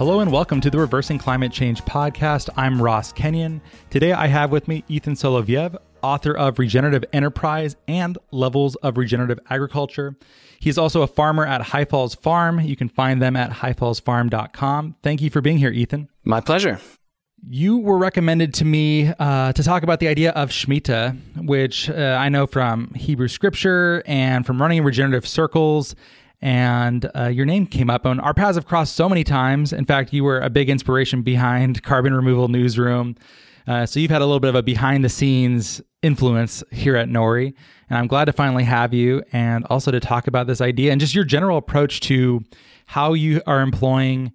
Hello and welcome to the Reversing Climate Change podcast. I'm Ross Kenyon. Today I have with me Ethan Soloviev, author of Regenerative Enterprise and Levels of Regenerative Agriculture. He's also a farmer at High Falls Farm. You can find them at highfallsfarm.com. Thank you for being here, Ethan. My pleasure. You were recommended to me uh, to talk about the idea of Shemitah, which uh, I know from Hebrew scripture and from running regenerative circles and uh, your name came up. And our paths have crossed so many times. In fact, you were a big inspiration behind Carbon Removal Newsroom. Uh, so you've had a little bit of a behind the scenes influence here at Nori. And I'm glad to finally have you and also to talk about this idea and just your general approach to how you are employing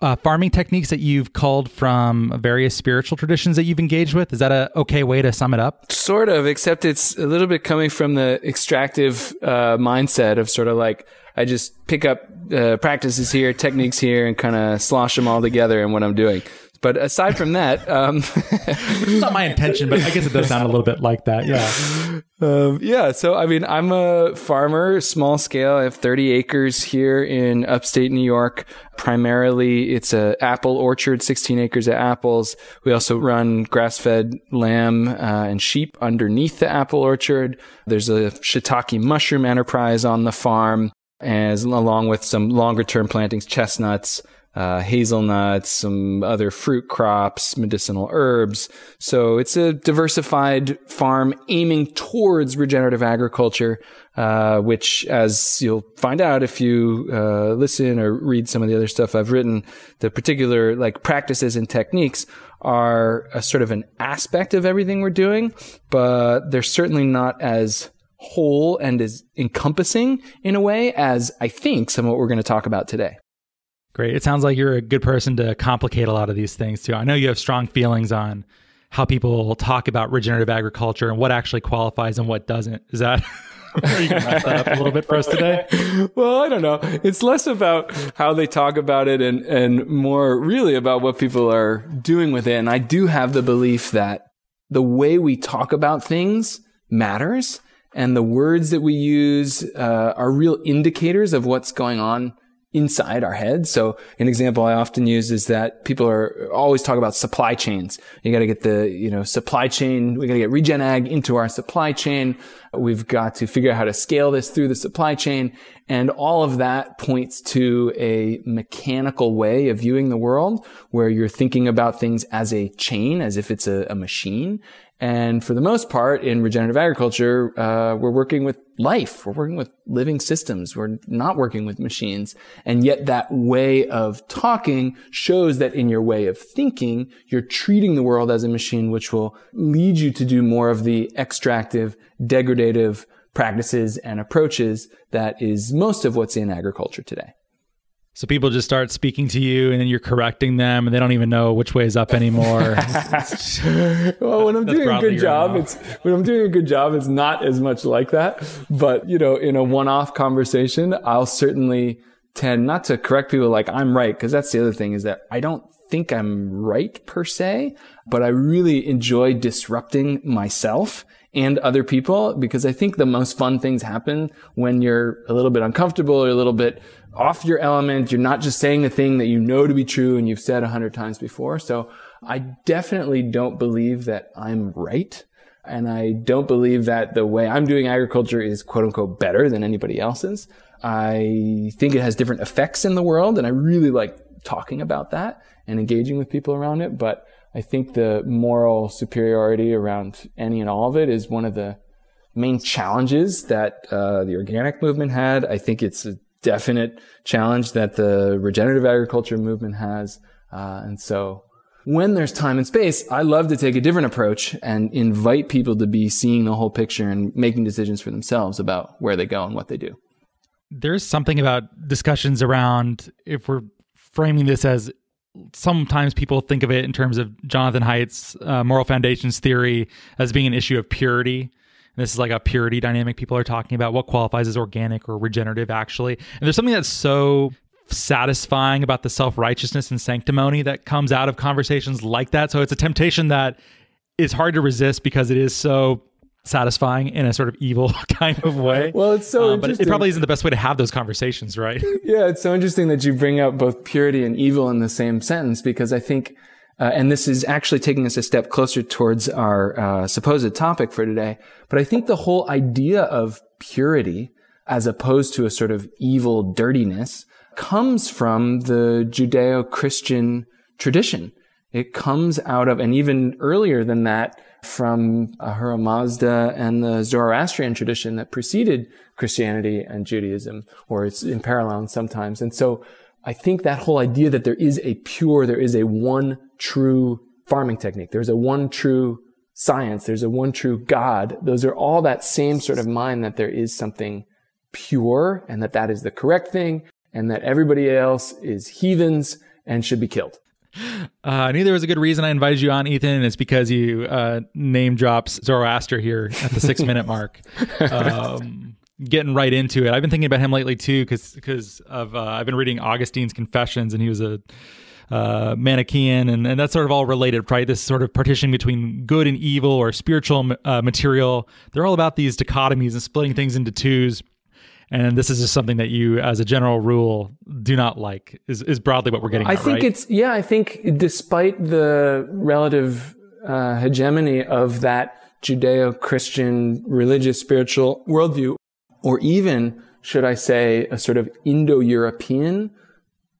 uh, farming techniques that you've called from various spiritual traditions that you've engaged with. Is that a okay way to sum it up? Sort of, except it's a little bit coming from the extractive uh, mindset of sort of like I just pick up uh, practices here, techniques here, and kind of slosh them all together in what I'm doing. But aside from that, um, it's not my intention, but I guess it does sound a little bit like that. Yeah. Um, yeah. So, I mean, I'm a farmer, small scale. I have 30 acres here in upstate New York. Primarily, it's a apple orchard, 16 acres of apples. We also run grass-fed lamb uh, and sheep underneath the apple orchard. There's a shiitake mushroom enterprise on the farm as along with some longer term plantings, chestnuts, uh, hazelnuts, some other fruit crops, medicinal herbs. So it's a diversified farm aiming towards regenerative agriculture, uh, which, as you'll find out if you uh, listen or read some of the other stuff I've written, the particular like practices and techniques are a sort of an aspect of everything we're doing, but they're certainly not as whole and as encompassing in a way as I think some of what we're going to talk about today. Great. It sounds like you're a good person to complicate a lot of these things too. I know you have strong feelings on how people talk about regenerative agriculture and what actually qualifies and what doesn't. Is that you going to mess that up a little bit for us today? well, I don't know. It's less about how they talk about it and, and more really about what people are doing with it. And I do have the belief that the way we talk about things matters and the words that we use uh, are real indicators of what's going on inside our heads. So an example I often use is that people are always talk about supply chains. You got to get the, you know, supply chain. We got to get regen ag into our supply chain. We've got to figure out how to scale this through the supply chain. And all of that points to a mechanical way of viewing the world where you're thinking about things as a chain, as if it's a, a machine. And for the most part, in regenerative agriculture, uh, we're working with life. We're working with living systems. We're not working with machines. And yet that way of talking shows that in your way of thinking, you're treating the world as a machine, which will lead you to do more of the extractive, degradative practices and approaches that is most of what's in agriculture today. So people just start speaking to you and then you're correcting them and they don't even know which way is up anymore. well, when I'm doing a good job, it's when I'm doing a good job, it's not as much like that. But, you know, in a one-off conversation, I'll certainly tend not to correct people like I'm right because that's the other thing is that I don't think I'm right per se, but I really enjoy disrupting myself and other people because I think the most fun things happen when you're a little bit uncomfortable or a little bit off your element. You're not just saying the thing that you know to be true and you've said a hundred times before. So I definitely don't believe that I'm right. And I don't believe that the way I'm doing agriculture is quote unquote better than anybody else's. I think it has different effects in the world and I really like talking about that and engaging with people around it. But I think the moral superiority around any and all of it is one of the main challenges that uh, the organic movement had. I think it's a definite challenge that the regenerative agriculture movement has. Uh, and so when there's time and space, I love to take a different approach and invite people to be seeing the whole picture and making decisions for themselves about where they go and what they do. There's something about discussions around if we're framing this as sometimes people think of it in terms of Jonathan Haidt's uh, moral foundations theory as being an issue of purity. And this is like a purity dynamic people are talking about what qualifies as organic or regenerative actually. And there's something that's so satisfying about the self-righteousness and sanctimony that comes out of conversations like that. So it's a temptation that is hard to resist because it is so satisfying in a sort of evil kind of way. Well, it's so um, but it probably isn't the best way to have those conversations, right? yeah, it's so interesting that you bring up both purity and evil in the same sentence because I think, uh, and this is actually taking us a step closer towards our uh, supposed topic for today. But I think the whole idea of purity, as opposed to a sort of evil dirtiness, comes from the Judeo-Christian tradition. It comes out of, and even earlier than that, from Ahura Mazda and the Zoroastrian tradition that preceded Christianity and Judaism, or it's in parallel sometimes. And so I think that whole idea that there is a pure, there is a one true farming technique, there's a one true science, there's a one true God, those are all that same sort of mind that there is something pure and that that is the correct thing and that everybody else is heathens and should be killed. Uh, I knew there was a good reason I invited you on, Ethan, and it's because you uh, name drops Zoroaster here at the six minute mark. Um, getting right into it. I've been thinking about him lately too, because because of uh, I've been reading Augustine's Confessions, and he was a uh, Manichaean, and, and that's sort of all related, right? This sort of partition between good and evil or spiritual uh, material. They're all about these dichotomies and splitting things into twos and this is just something that you as a general rule do not like is, is broadly what we're getting i at, think right? it's yeah i think despite the relative uh, hegemony of that judeo-christian religious spiritual worldview or even should i say a sort of indo-european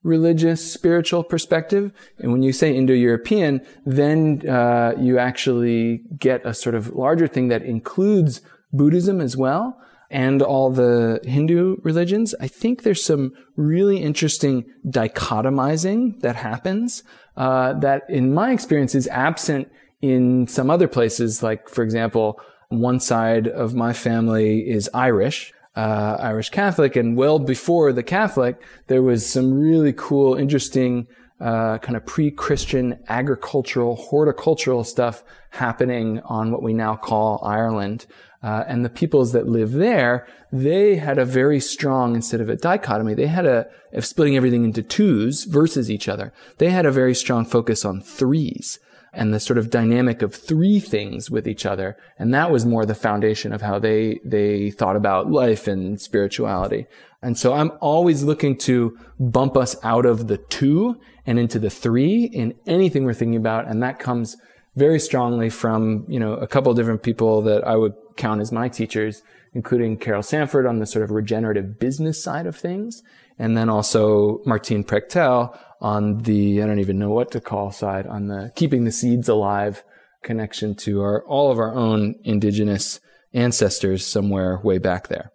religious spiritual perspective and when you say indo-european then uh, you actually get a sort of larger thing that includes buddhism as well and all the Hindu religions, I think there's some really interesting dichotomizing that happens uh, that, in my experience, is absent in some other places. Like, for example, one side of my family is Irish. Uh, Irish Catholic, and well before the Catholic, there was some really cool, interesting, uh, kind of pre-Christian agricultural, horticultural stuff happening on what we now call Ireland. Uh, and the peoples that live there, they had a very strong, instead of a dichotomy, they had a, of splitting everything into twos versus each other. They had a very strong focus on threes and the sort of dynamic of three things with each other. And that was more the foundation of how they, they thought about life and spirituality. And so I'm always looking to bump us out of the two and into the three in anything we're thinking about. And that comes very strongly from, you know, a couple different people that I would count as my teachers, including Carol Sanford on the sort of regenerative business side of things. And then also Martín Prechtel on the, I don't even know what to call side, on the keeping the seeds alive connection to our, all of our own indigenous ancestors somewhere way back there.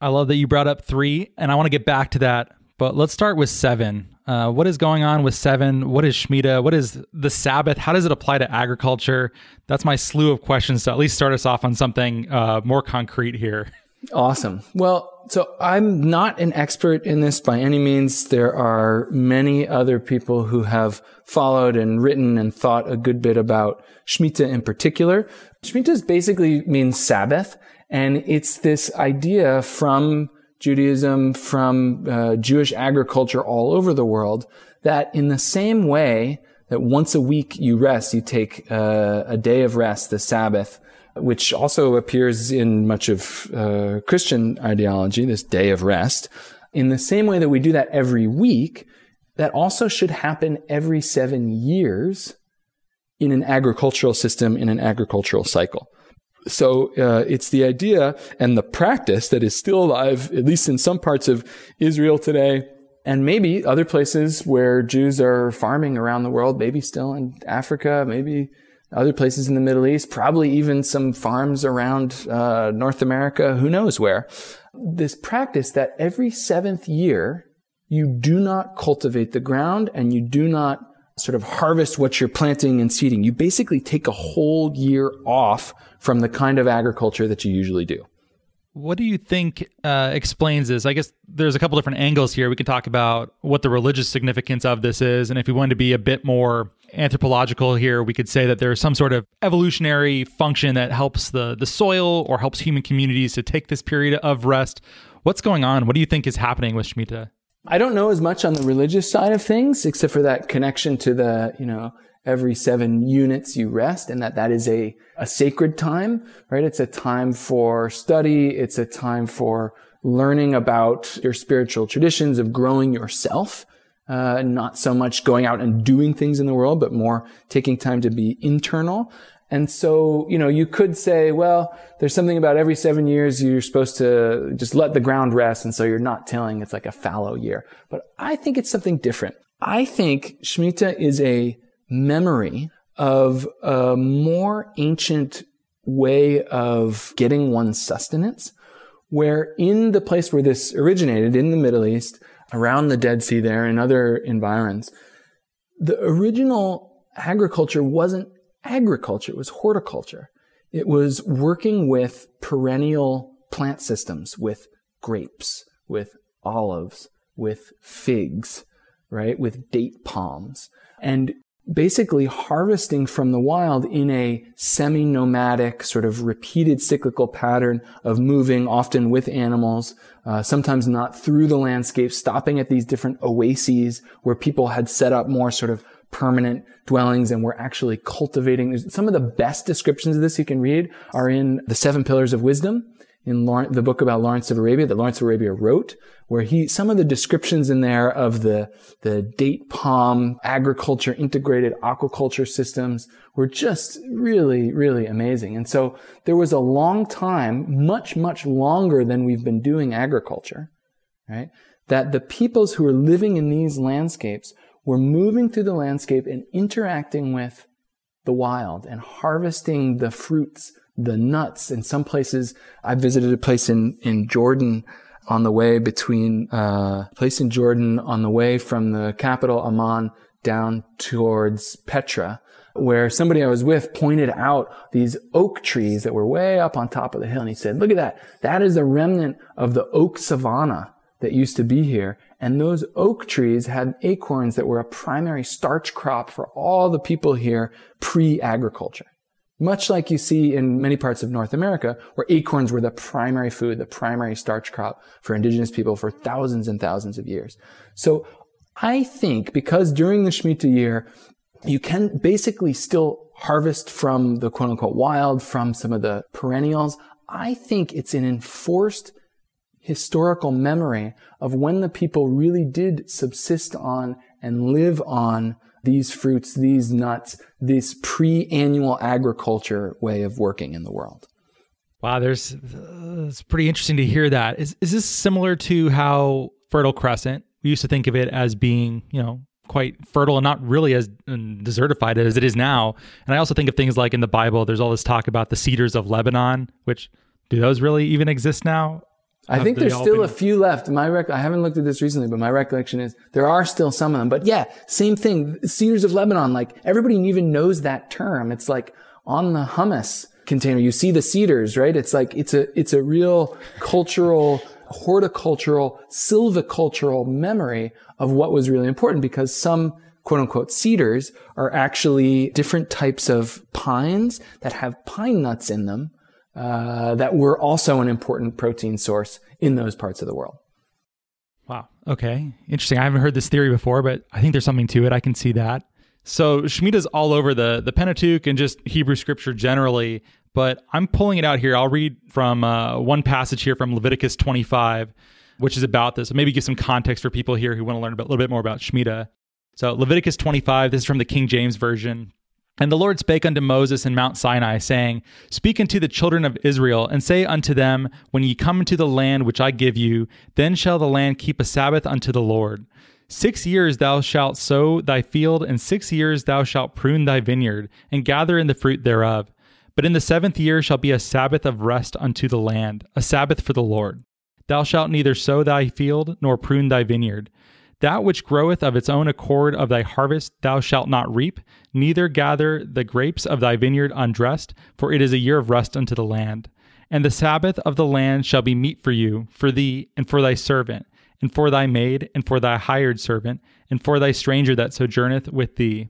I love that you brought up three, and I want to get back to that, but let's start with seven. Uh, what is going on with seven? What is Shemitah? What is the Sabbath? How does it apply to agriculture? That's my slew of questions to at least start us off on something uh, more concrete here. Awesome. Well, so I'm not an expert in this by any means. There are many other people who have followed and written and thought a good bit about Shemitah in particular. Shemitah basically means Sabbath, and it's this idea from Judaism, from uh, Jewish agriculture all over the world, that in the same way that once a week you rest, you take uh, a day of rest, the Sabbath, which also appears in much of uh, Christian ideology, this day of rest. In the same way that we do that every week, that also should happen every seven years in an agricultural system, in an agricultural cycle. So uh, it's the idea and the practice that is still alive, at least in some parts of Israel today, and maybe other places where Jews are farming around the world, maybe still in Africa, maybe other places in the Middle East, probably even some farms around uh, North America, who knows where. This practice that every seventh year, you do not cultivate the ground and you do not sort of harvest what you're planting and seeding. You basically take a whole year off from the kind of agriculture that you usually do. What do you think uh, explains this? I guess there's a couple different angles here. We can talk about what the religious significance of this is. And if we wanted to be a bit more anthropological here, we could say that there's some sort of evolutionary function that helps the, the soil or helps human communities to take this period of rest. What's going on? What do you think is happening with Shemitah? I don't know as much on the religious side of things, except for that connection to the, you know, every seven units you rest and that that is a, a sacred time, right? It's a time for study. It's a time for learning about your spiritual traditions of growing yourself. Uh, not so much going out and doing things in the world, but more taking time to be internal. And so, you know, you could say, well, there's something about every seven years you're supposed to just let the ground rest. And so you're not tilling. It's like a fallow year. But I think it's something different. I think Shemitah is a memory of a more ancient way of getting one's sustenance, where in the place where this originated, in the Middle East, around the Dead Sea there and other environs, the original agriculture wasn't agriculture, it was horticulture. It was working with perennial plant systems, with grapes, with olives, with figs, right? With date palms. And basically harvesting from the wild in a semi-nomadic sort of repeated cyclical pattern of moving often with animals uh, sometimes not through the landscape stopping at these different oases where people had set up more sort of permanent dwellings and we're actually cultivating some of the best descriptions of this you can read are in the seven pillars of wisdom in Lawrence, the book about Lawrence of Arabia that Lawrence of Arabia wrote, where he, some of the descriptions in there of the, the date palm agriculture, integrated aquaculture systems were just really, really amazing. And so there was a long time, much, much longer than we've been doing agriculture, right? That the peoples who were living in these landscapes were moving through the landscape and interacting with the wild and harvesting the fruits the nuts. In some places, I visited a place in, in Jordan on the way between, uh, place in Jordan on the way from the capital Amman down towards Petra, where somebody I was with pointed out these oak trees that were way up on top of the hill. And he said, look at that. That is a remnant of the oak savanna that used to be here. And those oak trees had acorns that were a primary starch crop for all the people here pre-agriculture much like you see in many parts of North America, where acorns were the primary food, the primary starch crop for indigenous people for thousands and thousands of years. So I think because during the Shemitah year, you can basically still harvest from the quote unquote wild, from some of the perennials. I think it's an enforced historical memory of when the people really did subsist on and live on these fruits, these nuts, this pre-annual agriculture way of working in the world. Wow, there's uh, it's pretty interesting to hear that. Is is this similar to how Fertile Crescent? We used to think of it as being, you know, quite fertile and not really as desertified as it is now. And I also think of things like in the Bible, there's all this talk about the cedars of Lebanon, which do those really even exist now? I think there's still a few left. My rec- I haven't looked at this recently, but my recollection is there are still some of them. But yeah, same thing. Cedars of Lebanon, like everybody even knows that term. It's like on the hummus container. You see the cedars, right? It's like, it's a, it's a real cultural, horticultural, silvicultural memory of what was really important because some quote unquote cedars are actually different types of pines that have pine nuts in them uh, that were also an important protein source in those parts of the world. Wow. Okay. Interesting. I haven't heard this theory before, but I think there's something to it. I can see that. So Shemitah's all over the the Pentateuch and just Hebrew scripture generally, but I'm pulling it out here. I'll read from uh, one passage here from Leviticus 25, which is about this. maybe give some context for people here who want to learn a, little bit more about Shemitah. So Leviticus 25. This is from the King James version. And the Lord spake unto Moses in Mount Sinai, saying, Speak unto the children of Israel, and say unto them, When ye come into the land which I give you, then shall the land keep a Sabbath unto the Lord. Six years thou shalt sow thy field, and six years thou shalt prune thy vineyard, and gather in the fruit thereof. But in the seventh year shall be a Sabbath of rest unto the land, a Sabbath for the Lord. Thou shalt neither sow thy field, nor prune thy vineyard. That which groweth of its own accord of thy harvest thou shalt not reap, neither gather the grapes of thy vineyard undressed, for it is a year of rest unto the land. And the Sabbath of the land shall be meat for you, for thee, and for thy servant, and for thy maid, and for thy hired servant, and for thy stranger that sojourneth with thee.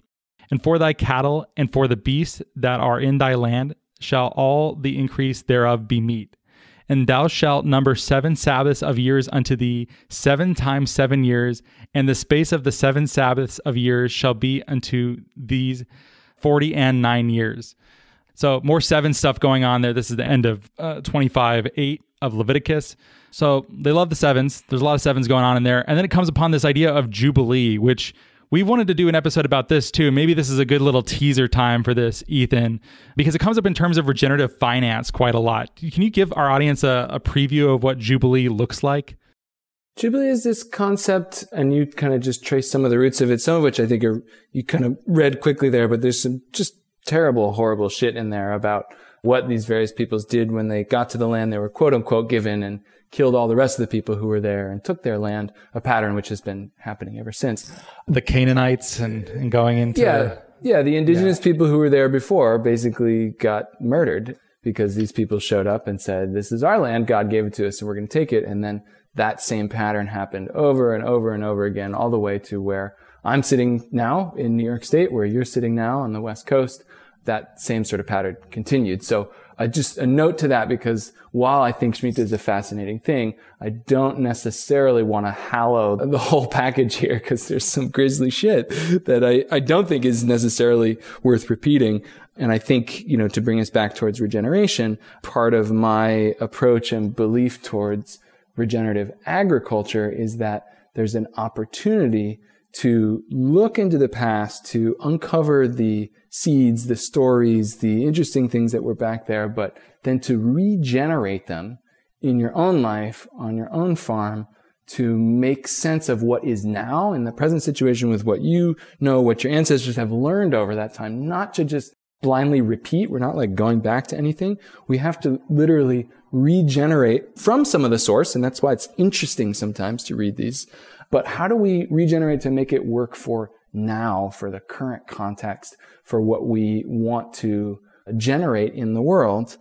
And for thy cattle, and for the beasts that are in thy land, shall all the increase thereof be meat and thou shalt number seven Sabbaths of years unto thee, seven times seven years, and the space of the seven Sabbaths of years shall be unto these forty and nine years. So more seven stuff going on there. This is the end of uh, 25, 8 of Leviticus. So they love the sevens. There's a lot of sevens going on in there. And then it comes upon this idea of Jubilee, which we wanted to do an episode about this too. Maybe this is a good little teaser time for this, Ethan, because it comes up in terms of regenerative finance quite a lot. Can you give our audience a, a preview of what Jubilee looks like? Jubilee is this concept, and you kind of just trace some of the roots of it, some of which I think are, you kind of read quickly there, but there's some just terrible, horrible shit in there about what these various peoples did when they got to the land they were quote unquote given and killed all the rest of the people who were there and took their land, a pattern which has been happening ever since. The Canaanites and, and going into. Yeah. Yeah. The indigenous yeah. people who were there before basically got murdered because these people showed up and said, this is our land. God gave it to us and we're going to take it. And then that same pattern happened over and over and over again, all the way to where I'm sitting now in New York State, where you're sitting now on the West Coast. That same sort of pattern continued. So just a note to that because while I think Shemitah is a fascinating thing, I don't necessarily want to hallow the whole package here because there's some grisly shit that I, I don't think is necessarily worth repeating. And I think, you know, to bring us back towards regeneration, part of my approach and belief towards regenerative agriculture is that there's an opportunity to look into the past, to uncover the seeds, the stories, the interesting things that were back there, but then to regenerate them in your own life, on your own farm, to make sense of what is now in the present situation with what you know, what your ancestors have learned over that time, not to just blindly repeat. We're not like going back to anything. We have to literally regenerate from some of the source. And that's why it's interesting sometimes to read these but how do we regenerate to make it work for now, for the current context, for what we want to generate in the world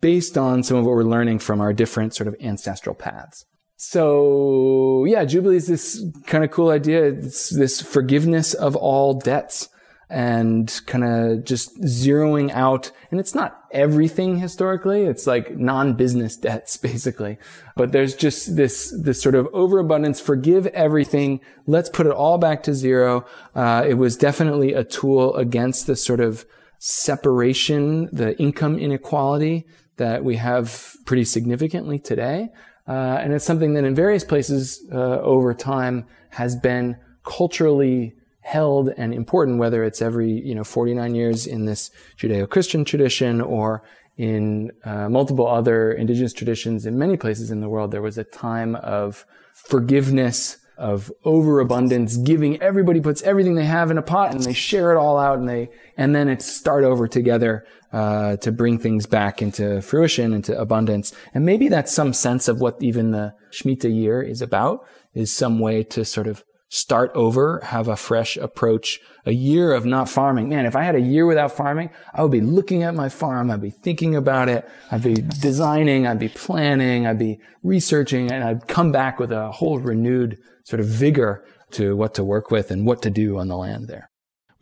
based on some of what we're learning from our different sort of ancestral paths? So yeah, Jubilee is this kind of cool idea. It's this forgiveness of all debts and kind of just zeroing out. And it's not everything historically. It's like non-business debts, basically. But there's just this, this sort of overabundance. Forgive everything. Let's put it all back to zero. Uh, it was definitely a tool against the sort of separation, the income inequality that we have pretty significantly today. Uh, and it's something that in various places uh, over time has been culturally held and important, whether it's every, you know, 49 years in this Judeo-Christian tradition or in uh, multiple other indigenous traditions in many places in the world, there was a time of forgiveness, of overabundance, giving everybody puts everything they have in a pot and they share it all out and they, and then it's start over together, uh, to bring things back into fruition, into abundance. And maybe that's some sense of what even the Shemitah year is about, is some way to sort of start over, have a fresh approach, a year of not farming. Man, if I had a year without farming, I would be looking at my farm. I'd be thinking about it. I'd be designing. I'd be planning. I'd be researching and I'd come back with a whole renewed sort of vigor to what to work with and what to do on the land there.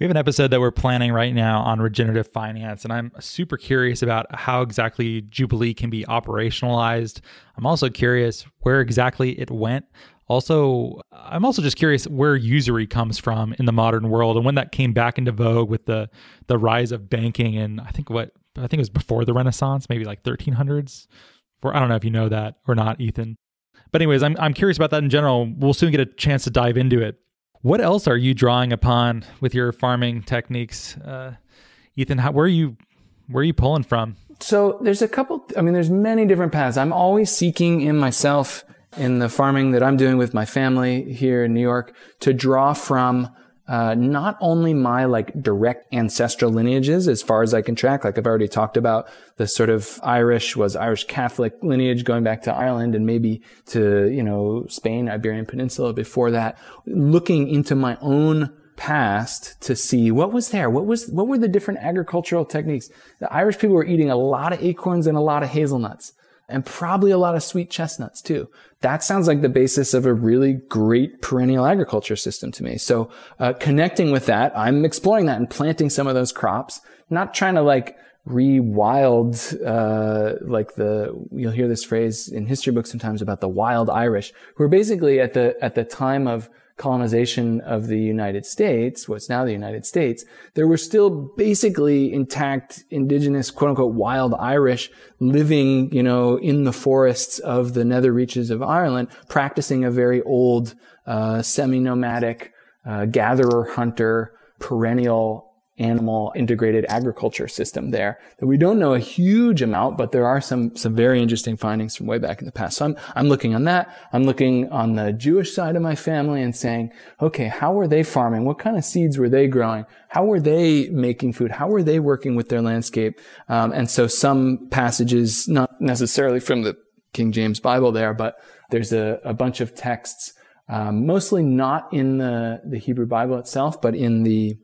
We have an episode that we're planning right now on regenerative finance, and I'm super curious about how exactly Jubilee can be operationalized. I'm also curious where exactly it went. Also, I'm also just curious where usury comes from in the modern world and when that came back into vogue with the the rise of banking and I think what I think it was before the Renaissance, maybe like 1300s. Or I don't know if you know that or not, Ethan. But anyways, I'm I'm curious about that in general. We'll soon get a chance to dive into it. What else are you drawing upon with your farming techniques, uh, Ethan, how, where are you where are you pulling from? So there's a couple. I mean, there's many different paths. I'm always seeking in myself in the farming that I'm doing with my family here in New York to draw from uh, not only my like direct ancestral lineages as far as I can track, like I've already talked about, the sort of Irish was Irish Catholic lineage going back to Ireland and maybe to, you know, Spain, Iberian Peninsula before that, looking into my own past to see what was there. What was, what were the different agricultural techniques? The Irish people were eating a lot of acorns and a lot of hazelnuts and probably a lot of sweet chestnuts too. That sounds like the basis of a really great perennial agriculture system to me. So, uh, connecting with that, I'm exploring that and planting some of those crops, not trying to like re-wild, uh, like the, you'll hear this phrase in history books sometimes about the wild Irish, who are basically at the, at the time of colonization of the United States, what's now the United States, there were still basically intact indigenous, quote unquote, wild Irish living, you know, in the forests of the nether reaches of Ireland, practicing a very old, uh, semi-nomadic, uh, gatherer hunter, perennial animal integrated agriculture system there that we don't know a huge amount, but there are some, some very interesting findings from way back in the past. So I'm, I'm looking on that. I'm looking on the Jewish side of my family and saying, okay, how were they farming? What kind of seeds were they growing? How were they making food? How were they working with their landscape? Um, and so some passages, not necessarily from the King James Bible there, but there's a, a bunch of texts, um, mostly not in the, the Hebrew Bible itself, but in the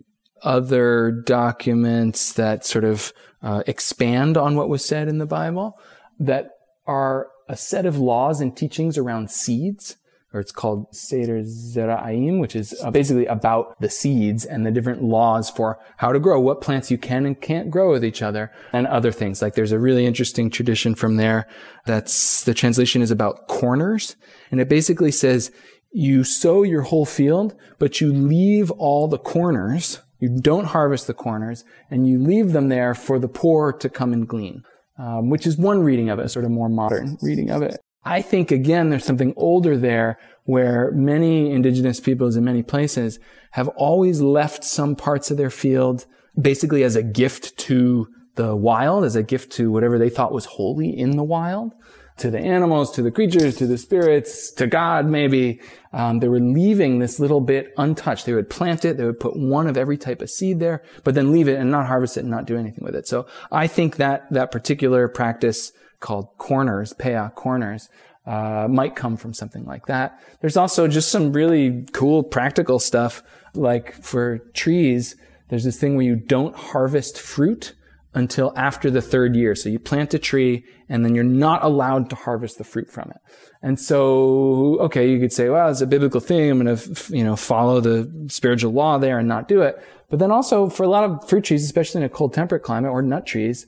other documents that sort of uh, expand on what was said in the Bible that are a set of laws and teachings around seeds, or it's called Seder Zera'im, which is basically about the seeds and the different laws for how to grow, what plants you can and can't grow with each other, and other things. Like there's a really interesting tradition from there that's the translation is about corners, and it basically says you sow your whole field, but you leave all the corners you don't harvest the corners and you leave them there for the poor to come and glean, um, which is one reading of it, sort of more modern reading of it. I think again, there's something older there where many indigenous peoples in many places have always left some parts of their field basically as a gift to the wild, as a gift to whatever they thought was holy in the wild to the animals, to the creatures, to the spirits, to God, maybe. Um, they were leaving this little bit untouched. They would plant it. They would put one of every type of seed there, but then leave it and not harvest it and not do anything with it. So I think that that particular practice called corners, peah corners, uh, might come from something like that. There's also just some really cool practical stuff, like for trees. There's this thing where you don't harvest fruit until after the third year. So you plant a tree and then you're not allowed to harvest the fruit from it. And so, okay, you could say, well, it's a biblical thing. I'm going to, you know, follow the spiritual law there and not do it. But then also for a lot of fruit trees, especially in a cold temperate climate or nut trees,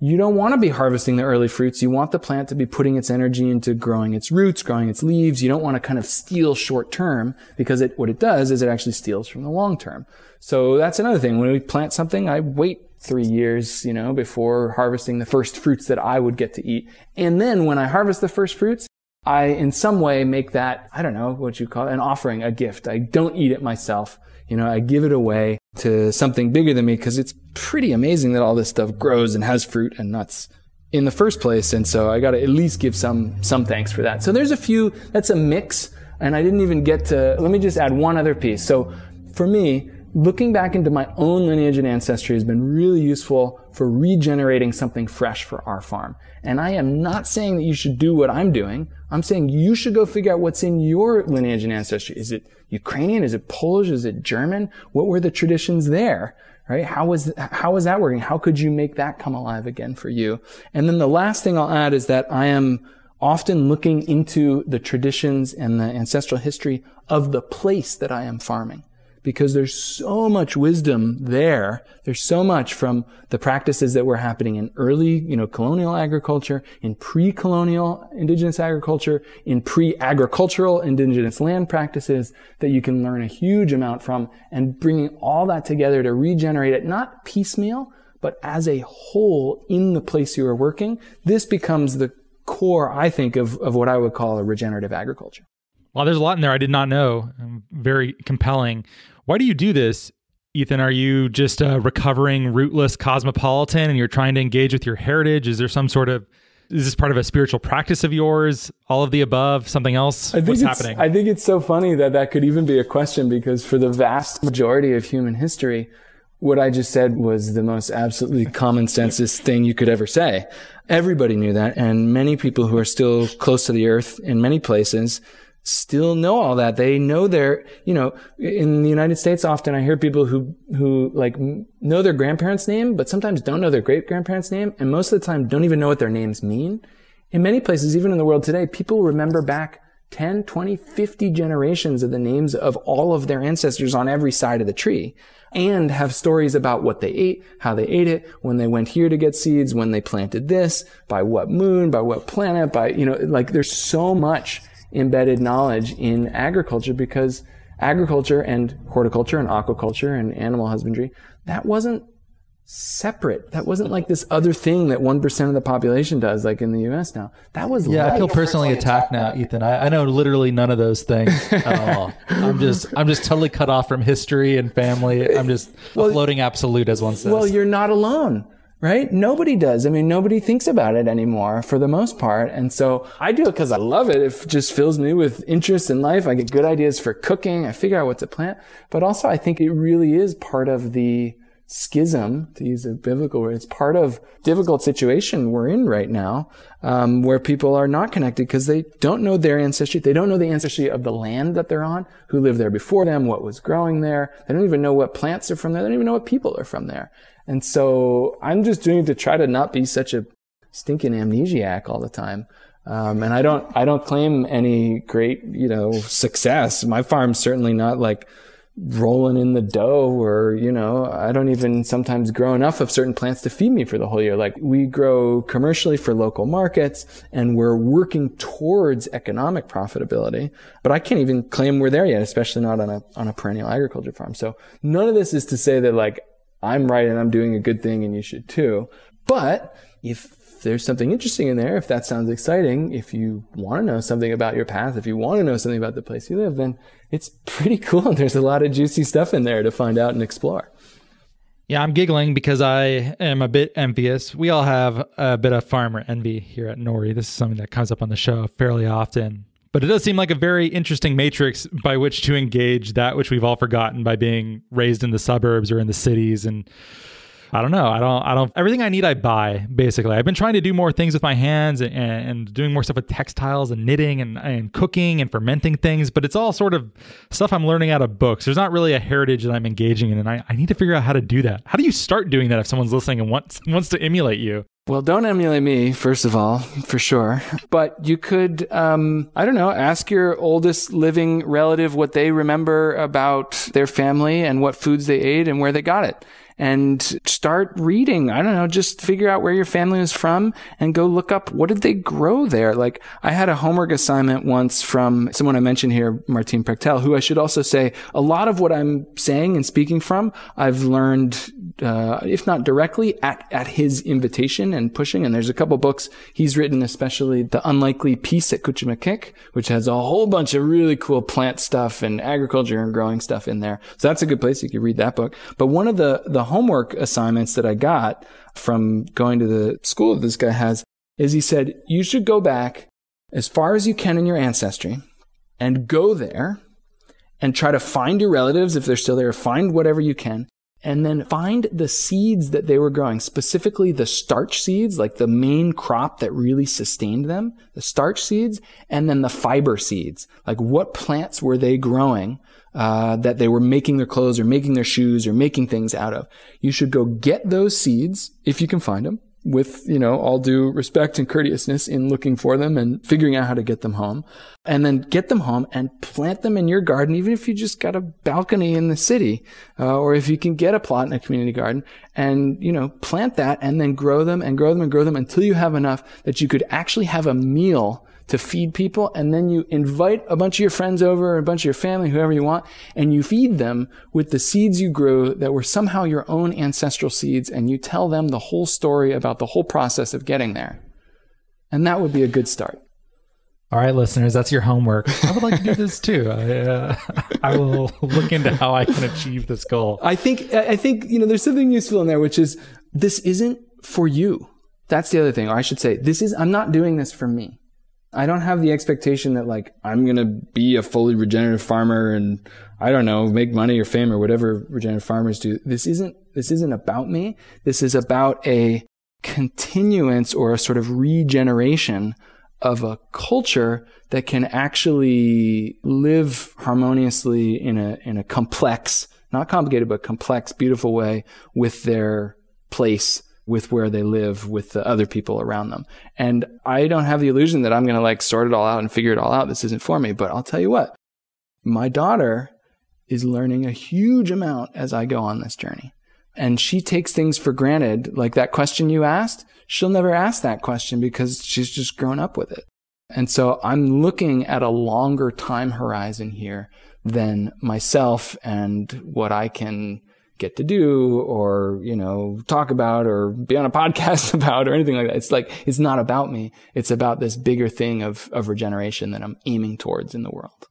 you don't want to be harvesting the early fruits. You want the plant to be putting its energy into growing its roots, growing its leaves. You don't want to kind of steal short term because it, what it does is it actually steals from the long term. So that's another thing. When we plant something, I wait three years, you know, before harvesting the first fruits that I would get to eat. And then when I harvest the first fruits, I in some way make that, I don't know what you call it, an offering, a gift. I don't eat it myself. You know, I give it away to something bigger than me because it's pretty amazing that all this stuff grows and has fruit and nuts in the first place. And so I got to at least give some, some thanks for that. So there's a few, that's a mix. And I didn't even get to, let me just add one other piece. So for me, looking back into my own lineage and ancestry has been really useful for regenerating something fresh for our farm. And I am not saying that you should do what I'm doing. I'm saying you should go figure out what's in your lineage and ancestry. Is it Ukrainian? Is it Polish? Is it German? What were the traditions there? Right? How was, how was that working? How could you make that come alive again for you? And then the last thing I'll add is that I am often looking into the traditions and the ancestral history of the place that I am farming because there's so much wisdom there. There's so much from the practices that were happening in early, you know, colonial agriculture, in pre-colonial indigenous agriculture, in pre-agricultural indigenous land practices that you can learn a huge amount from and bringing all that together to regenerate it, not piecemeal, but as a whole in the place you are working. This becomes the core, I think, of, of what I would call a regenerative agriculture. Well, there's a lot in there I did not know. Very compelling. Why do you do this? Ethan, are you just a recovering rootless cosmopolitan and you're trying to engage with your heritage? Is there some sort of is this part of a spiritual practice of yours? All of the above? Something else? I think What's it's, happening? I think it's so funny that that could even be a question because for the vast majority of human history, what I just said was the most absolutely common sense thing you could ever say. Everybody knew that, and many people who are still close to the earth in many places still know all that. They know their, you know, in the United States, often I hear people who, who like know their grandparents' name, but sometimes don't know their great grandparents' name. And most of the time don't even know what their names mean. In many places, even in the world today, people remember back 10, 20, 50 generations of the names of all of their ancestors on every side of the tree and have stories about what they ate, how they ate it, when they went here to get seeds, when they planted this, by what moon, by what planet, by, you know, like there's so much embedded knowledge in agriculture because agriculture and horticulture and aquaculture and animal husbandry, that wasn't separate. That wasn't like this other thing that 1% of the population does, like in the US now. That was Yeah, I feel personally attacked now, Ethan. I, I know literally none of those things at all. I'm just I'm just totally cut off from history and family. I'm just a floating absolute, as one says. Well, you're not alone, right? Nobody does. I mean, nobody thinks about it anymore for the most part. And so I do it because I love it. It just fills me with interest in life. I get good ideas for cooking. I figure out what to plant. But also, I think it really is part of the schism, to use a biblical word. It's part of difficult situation we're in right now, um, where people are not connected because they don't know their ancestry. They don't know the ancestry of the land that they're on, who lived there before them, what was growing there. They don't even know what plants are from there. They don't even know what people are from there. And so I'm just doing to try to not be such a stinking amnesiac all the time. Um, and I don't, I don't claim any great, you know, success. My farm's certainly not like rolling in the dough or, you know, I don't even sometimes grow enough of certain plants to feed me for the whole year. Like we grow commercially for local markets and we're working towards economic profitability, but I can't even claim we're there yet, especially not on a, on a perennial agriculture farm. So none of this is to say that like I'm right and I'm doing a good thing and you should too. But if there's something interesting in there, if that sounds exciting, if you want to know something about your path, if you want to know something about the place you live, then it's pretty cool. And there's a lot of juicy stuff in there to find out and explore. Yeah, I'm giggling because I am a bit envious. We all have a bit of farmer envy here at Nori. This is something that comes up on the show fairly often. But it does seem like a very interesting matrix by which to engage that which we've all forgotten by being raised in the suburbs or in the cities and I don't know. I don't. I don't. Everything I need, I buy. Basically, I've been trying to do more things with my hands and, and doing more stuff with textiles and knitting and, and cooking and fermenting things. But it's all sort of stuff I'm learning out of books. There's not really a heritage that I'm engaging in, and I, I need to figure out how to do that. How do you start doing that if someone's listening and wants wants to emulate you? Well, don't emulate me, first of all, for sure. But you could, um, I don't know, ask your oldest living relative what they remember about their family and what foods they ate and where they got it and start reading. I don't know, just figure out where your family is from and go look up what did they grow there. Like I had a homework assignment once from someone I mentioned here, Martín Prechtel, who I should also say a lot of what I'm saying and speaking from, I've learned, uh, if not directly at, at his invitation and pushing. And there's a couple books he's written, especially The Unlikely Peace at Cuchumaquic, which has a whole bunch of really cool plant stuff and agriculture and growing stuff in there. So that's a good place. You could read that book. But one of the, the homework assignments that I got from going to the school that this guy has is he said, you should go back as far as you can in your ancestry and go there and try to find your relatives if they're still there, find whatever you can. And then find the seeds that they were growing, specifically the starch seeds, like the main crop that really sustained them, the starch seeds, and then the fiber seeds. Like what plants were they growing uh, that they were making their clothes or making their shoes or making things out of. You should go get those seeds if you can find them with, you know, all due respect and courteousness in looking for them and figuring out how to get them home and then get them home and plant them in your garden, even if you just got a balcony in the city, uh, or if you can get a plot in a community garden and, you know, plant that and then grow them and grow them and grow them until you have enough that you could actually have a meal to feed people. And then you invite a bunch of your friends over, a bunch of your family, whoever you want, and you feed them with the seeds you grew that were somehow your own ancestral seeds. And you tell them the whole story about the whole process of getting there. And that would be a good start. All right, listeners, that's your homework. I would like to do this too. I, uh, I will look into how I can achieve this goal. I think I think you know there's something useful in there, which is this isn't for you. That's the other thing, or I should say, this is I'm not doing this for me. I don't have the expectation that like I'm gonna be a fully regenerative farmer and I don't know make money or fame or whatever regenerative farmers do. This isn't this isn't about me. This is about a continuance or a sort of regeneration of a culture that can actually live harmoniously in a in a complex, not complicated, but complex, beautiful way with their place, with where they live, with the other people around them. And I don't have the illusion that I'm going to like sort it all out and figure it all out. This isn't for me, but I'll tell you what, my daughter is learning a huge amount as I go on this journey. And she takes things for granted. Like that question you asked, she'll never ask that question because she's just grown up with it. And so I'm looking at a longer time horizon here than myself and what I can get to do or, you know, talk about or be on a podcast about or anything like that. It's like, it's not about me. It's about this bigger thing of, of regeneration that I'm aiming towards in the world.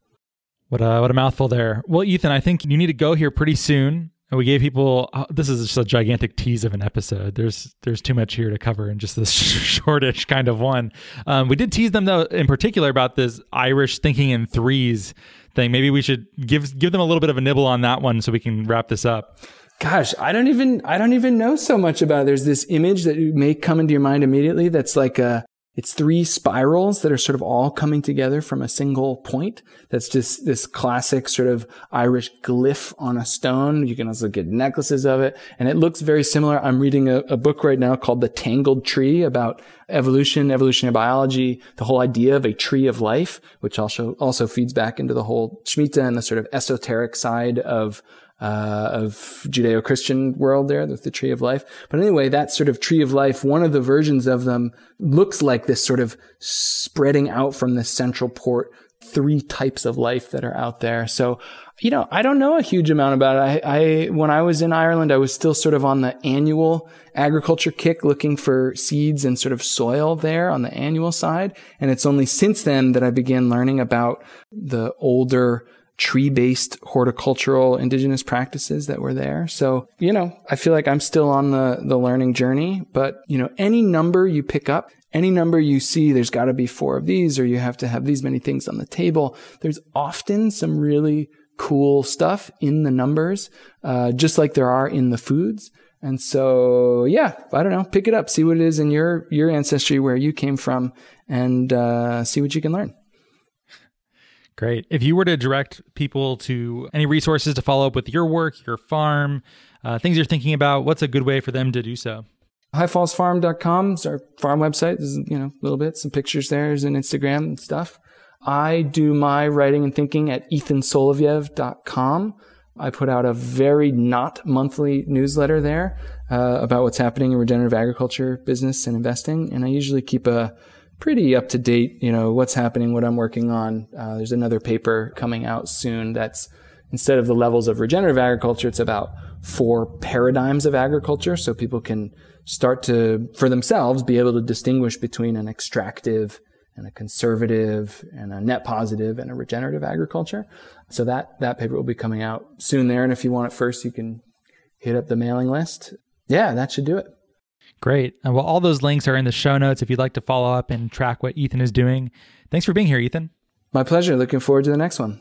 What a, what a mouthful there. Well, Ethan, I think you need to go here pretty soon. And we gave people oh, this is just a gigantic tease of an episode. There's there's too much here to cover in just this shortish kind of one. Um, we did tease them though in particular about this Irish thinking in threes thing. Maybe we should give give them a little bit of a nibble on that one so we can wrap this up. Gosh, I don't even I don't even know so much about it. There's this image that may come into your mind immediately that's like a it's three spirals that are sort of all coming together from a single point. That's just this classic sort of Irish glyph on a stone. You can also get necklaces of it. And it looks very similar. I'm reading a, a book right now called The Tangled Tree about evolution, evolutionary biology, the whole idea of a tree of life, which also, also feeds back into the whole Shemitah and the sort of esoteric side of uh, of Judeo-Christian world there with the tree of life. But anyway, that sort of tree of life, one of the versions of them looks like this sort of spreading out from the central port, three types of life that are out there. So, you know, I don't know a huge amount about it. I, I, when I was in Ireland, I was still sort of on the annual agriculture kick looking for seeds and sort of soil there on the annual side. And it's only since then that I began learning about the older tree based horticultural indigenous practices that were there. So, you know, I feel like I'm still on the, the learning journey, but you know, any number you pick up, any number you see, there's got to be four of these, or you have to have these many things on the table. There's often some really cool stuff in the numbers, uh, just like there are in the foods. And so, yeah, I don't know, pick it up, see what it is in your, your ancestry, where you came from, and uh, see what you can learn. Great. If you were to direct people to any resources to follow up with your work, your farm, uh, things you're thinking about, what's a good way for them to do so? highfallsfarm.com is our farm website. There's, you know, a little bit, some pictures there. There's an Instagram and stuff. I do my writing and thinking at ethansoloviev.com. I put out a very not monthly newsletter there uh, about what's happening in regenerative agriculture, business, and investing. And I usually keep a pretty up to date, you know, what's happening, what I'm working on. Uh, there's another paper coming out soon that's instead of the levels of regenerative agriculture, it's about four paradigms of agriculture. So people can start to, for themselves, be able to distinguish between an extractive and a conservative and a net positive and a regenerative agriculture. So that, that paper will be coming out soon there. And if you want it first, you can hit up the mailing list. Yeah, that should do it. Great. Uh, well, all those links are in the show notes if you'd like to follow up and track what Ethan is doing. Thanks for being here, Ethan. My pleasure. Looking forward to the next one.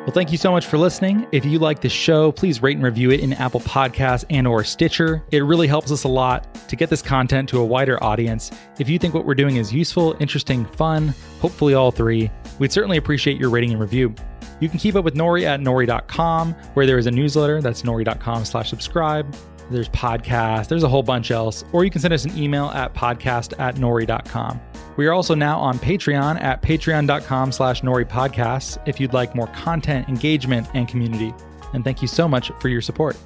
Well, thank you so much for listening. If you like the show, please rate and review it in Apple Podcasts and or Stitcher. It really helps us a lot to get this content to a wider audience. If you think what we're doing is useful, interesting, fun, hopefully all three, we'd certainly appreciate your rating and review. You can keep up with Nori at nori.com, where there is a newsletter. That's nori.com slash subscribe. There's podcasts, there's a whole bunch else. Or you can send us an email at podcast at nori.com. We are also now on Patreon at patreon.com slash nori podcasts if you'd like more content, engagement, and community. And thank you so much for your support.